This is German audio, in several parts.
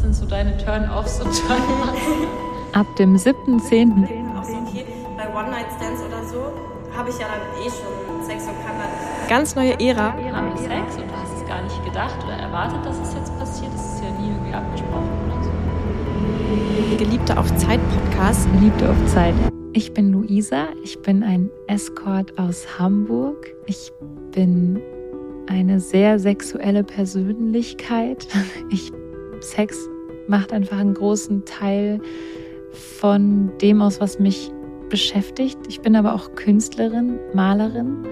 Was sind so deine Turn-Offs und Turn-Ons? Ab dem 7.10. Auch so, okay, bei One-Night-Stands oder so habe ich ja dann eh schon Sex und kann dann. Ganz neue Ära. Haben wir Sex und du hast es gar nicht gedacht oder erwartet, dass es jetzt passiert? Das ist ja nie irgendwie abgesprochen oder so. Geliebte auf Zeit Podcast. Geliebte auf Zeit. Ich bin Luisa, ich bin ein Escort aus Hamburg. Ich bin eine sehr sexuelle Persönlichkeit. Ich, Sex macht einfach einen großen Teil von dem aus, was mich beschäftigt. Ich bin aber auch Künstlerin, Malerin.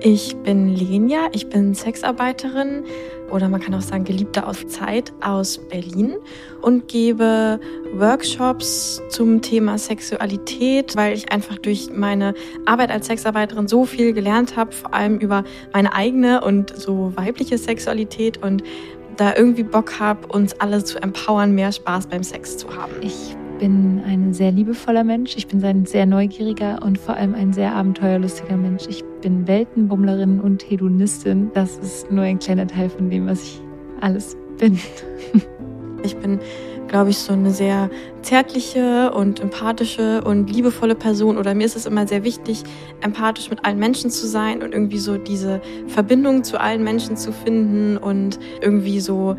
Ich bin Lenia, ich bin Sexarbeiterin oder man kann auch sagen Geliebte aus Zeit aus Berlin und gebe Workshops zum Thema Sexualität, weil ich einfach durch meine Arbeit als Sexarbeiterin so viel gelernt habe, vor allem über meine eigene und so weibliche Sexualität und da irgendwie Bock habe, uns alle zu empowern, mehr Spaß beim Sex zu haben. Ich bin ein sehr liebevoller Mensch, ich bin ein sehr neugieriger und vor allem ein sehr abenteuerlustiger Mensch. Ich bin Weltenbummlerin und Hedonistin. Das ist nur ein kleiner Teil von dem, was ich alles bin. Ich bin, glaube ich, so eine sehr zärtliche und empathische und liebevolle Person. Oder mir ist es immer sehr wichtig, empathisch mit allen Menschen zu sein und irgendwie so diese Verbindung zu allen Menschen zu finden und irgendwie so,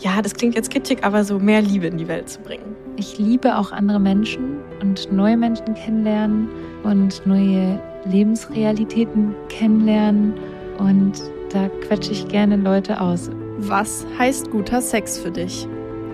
ja, das klingt jetzt kitschig, aber so mehr Liebe in die Welt zu bringen. Ich liebe auch andere Menschen und neue Menschen kennenlernen und neue Lebensrealitäten kennenlernen. Und da quetsche ich gerne Leute aus. Was heißt guter Sex für dich?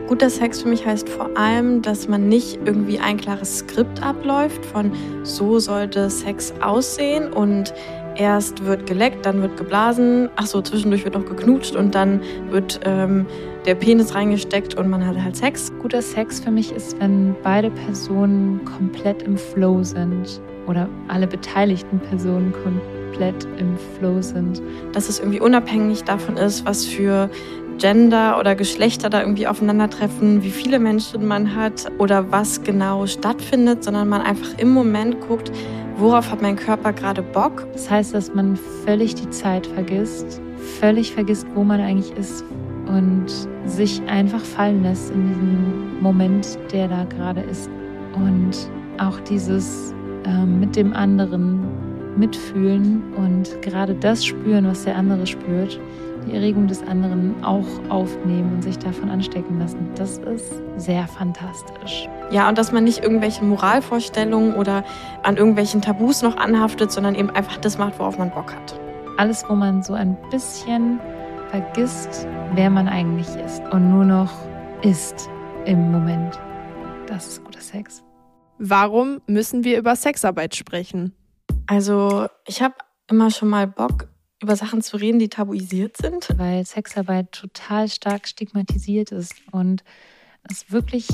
Guter Sex für mich heißt vor allem, dass man nicht irgendwie ein klares Skript abläuft von so sollte Sex aussehen und erst wird geleckt, dann wird geblasen, ach so, zwischendurch wird noch geknutscht und dann wird ähm, der Penis reingesteckt und man hat halt Sex. Guter Sex für mich ist, wenn beide Personen komplett im Flow sind oder alle beteiligten Personen komplett im Flow sind. Dass es irgendwie unabhängig davon ist, was für Gender oder Geschlechter da irgendwie aufeinandertreffen, wie viele Menschen man hat oder was genau stattfindet, sondern man einfach im Moment guckt, worauf hat mein Körper gerade Bock. Das heißt, dass man völlig die Zeit vergisst, völlig vergisst, wo man eigentlich ist und sich einfach fallen lässt in diesem Moment, der da gerade ist. Und auch dieses äh, mit dem anderen mitfühlen und gerade das spüren, was der andere spürt, die Erregung des anderen auch aufnehmen und sich davon anstecken lassen. Das ist sehr fantastisch. Ja, und dass man nicht irgendwelche Moralvorstellungen oder an irgendwelchen Tabus noch anhaftet, sondern eben einfach das macht, worauf man Bock hat. Alles, wo man so ein bisschen vergisst, wer man eigentlich ist und nur noch ist im Moment. Das ist guter Sex. Warum müssen wir über Sexarbeit sprechen? Also, ich habe immer schon mal Bock, über Sachen zu reden, die tabuisiert sind. Weil Sexarbeit total stark stigmatisiert ist und es wirklich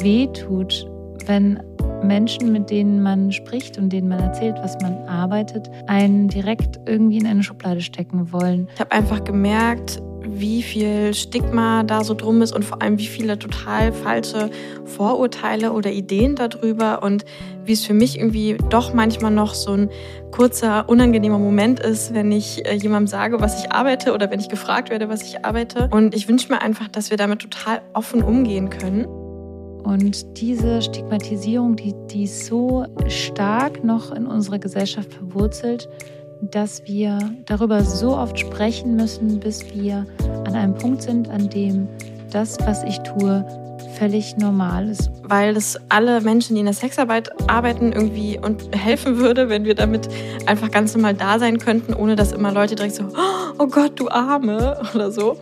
weh tut, wenn Menschen, mit denen man spricht und denen man erzählt, was man arbeitet, einen direkt irgendwie in eine Schublade stecken wollen. Ich habe einfach gemerkt, wie viel Stigma da so drum ist und vor allem wie viele total falsche Vorurteile oder Ideen darüber und wie es für mich irgendwie doch manchmal noch so ein kurzer, unangenehmer Moment ist, wenn ich äh, jemandem sage, was ich arbeite oder wenn ich gefragt werde, was ich arbeite. Und ich wünsche mir einfach, dass wir damit total offen umgehen können. Und diese Stigmatisierung, die, die ist so stark noch in unserer Gesellschaft verwurzelt, dass wir darüber so oft sprechen müssen, bis wir an einem Punkt sind, an dem das, was ich tue, völlig normal ist. Weil es alle Menschen, die in der Sexarbeit arbeiten, irgendwie und helfen würde, wenn wir damit einfach ganz normal da sein könnten, ohne dass immer Leute direkt so, oh Gott, du Arme oder so.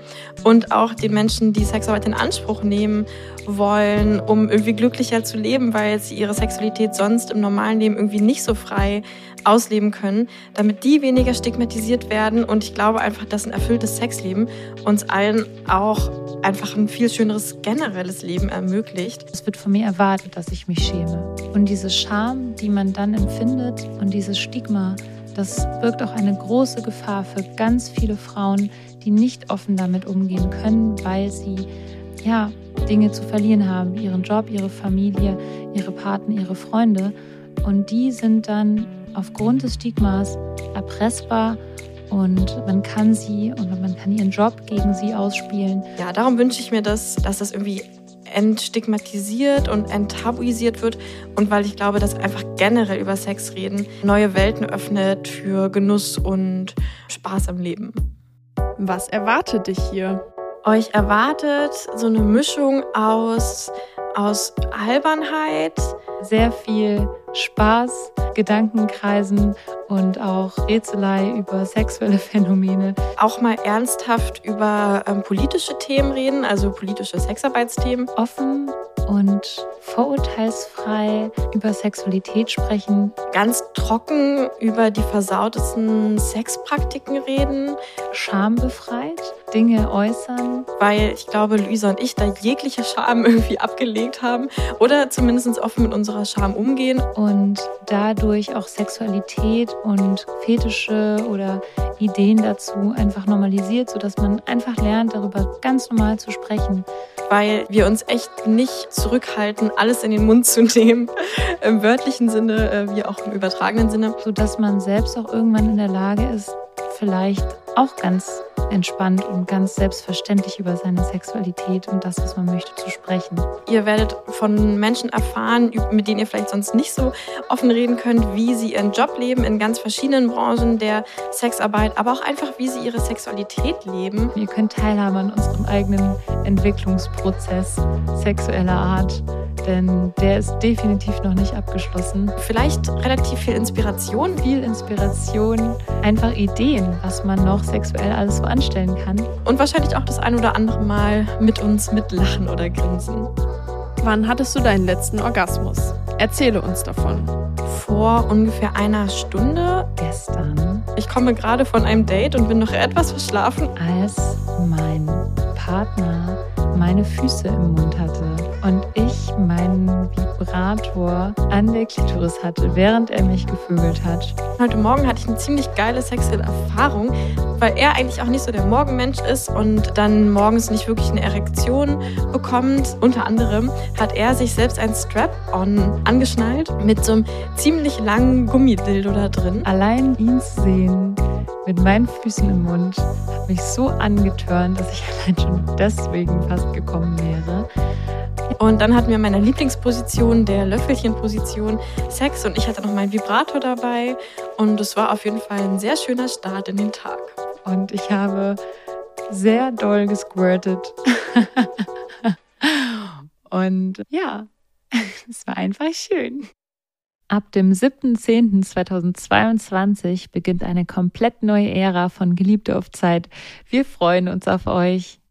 Und auch den Menschen, die Sexarbeit in Anspruch nehmen wollen, um irgendwie glücklicher zu leben, weil sie ihre Sexualität sonst im normalen Leben irgendwie nicht so frei ausleben können, damit die weniger stigmatisiert werden. Und ich glaube einfach, dass ein erfülltes Sexleben uns allen auch einfach ein viel schöneres generelles Leben ermöglicht. Es wird von mir erwartet, dass ich mich schäme. Und diese Scham, die man dann empfindet und dieses Stigma, das birgt auch eine große Gefahr für ganz viele Frauen, die nicht offen damit umgehen können, weil sie ja Dinge zu verlieren haben, ihren Job, ihre Familie, ihre Partner, ihre Freunde. Und die sind dann aufgrund des Stigmas erpressbar und man kann sie und man kann ihren Job gegen sie ausspielen. Ja, darum wünsche ich mir das, dass das irgendwie entstigmatisiert und enttabuisiert wird und weil ich glaube, dass einfach generell über Sex reden neue Welten öffnet für Genuss und Spaß am Leben. Was erwartet dich hier? Euch erwartet so eine Mischung aus, aus Albernheit, sehr viel Spaß, Gedankenkreisen und auch Rätselei über sexuelle Phänomene. Auch mal ernsthaft über ähm, politische Themen reden, also politische Sexarbeitsthemen. Offen und vorurteilsfrei über Sexualität sprechen. Ganz trocken über die versautesten Sexpraktiken reden. Schambefreit Dinge äußern. Weil ich glaube, Luisa und ich da jegliche Scham irgendwie abgelegt haben oder zumindest offen mit unserer Scham umgehen. Und dadurch auch Sexualität und Fetische oder Ideen dazu einfach normalisiert, sodass man einfach lernt, darüber ganz normal zu sprechen. Weil wir uns echt nicht zurückhalten, alles in den Mund zu nehmen, im wörtlichen Sinne äh, wie auch im übertragenen Sinne. Sodass man selbst auch irgendwann in der Lage ist, vielleicht auch ganz entspannt und ganz selbstverständlich über seine Sexualität und das, was man möchte, zu sprechen. Ihr werdet von Menschen erfahren, mit denen ihr vielleicht sonst nicht so offen reden könnt, wie sie ihren Job leben in ganz verschiedenen Branchen der Sexarbeit, aber auch einfach, wie sie ihre Sexualität leben. Ihr könnt teilhaben an unserem eigenen Entwicklungsprozess sexueller Art denn der ist definitiv noch nicht abgeschlossen. Vielleicht relativ viel Inspiration. Viel Inspiration, einfach Ideen, was man noch sexuell alles so anstellen kann. Und wahrscheinlich auch das ein oder andere Mal mit uns mitlachen oder grinsen. Wann hattest du deinen letzten Orgasmus? Erzähle uns davon. Vor ungefähr einer Stunde. Gestern. Ich komme gerade von einem Date und bin noch etwas verschlafen. Als mein Partner meine Füße im Mund hatte und ich meinen Vibrator an der Klitoris hatte, während er mich gevögelt hat. Heute Morgen hatte ich eine ziemlich geile sexuelle Erfahrung, weil er eigentlich auch nicht so der Morgenmensch ist und dann morgens nicht wirklich eine Erektion bekommt. Unter anderem hat er sich selbst ein Strap-on angeschnallt mit so einem ziemlich langen Gummidildo da drin. Allein ihn sehen, mit meinen Füßen im Mund hat mich so angetörnt, dass ich allein schon deswegen fast gekommen wäre. Und dann hatten wir meine Lieblingsposition, der Löffelchenposition, Sex und ich hatte noch meinen Vibrator dabei und es war auf jeden Fall ein sehr schöner Start in den Tag. Und ich habe sehr doll gesquirtet. und ja, es war einfach schön. Ab dem 7.10.2022 beginnt eine komplett neue Ära von Geliebte auf Zeit. Wir freuen uns auf euch.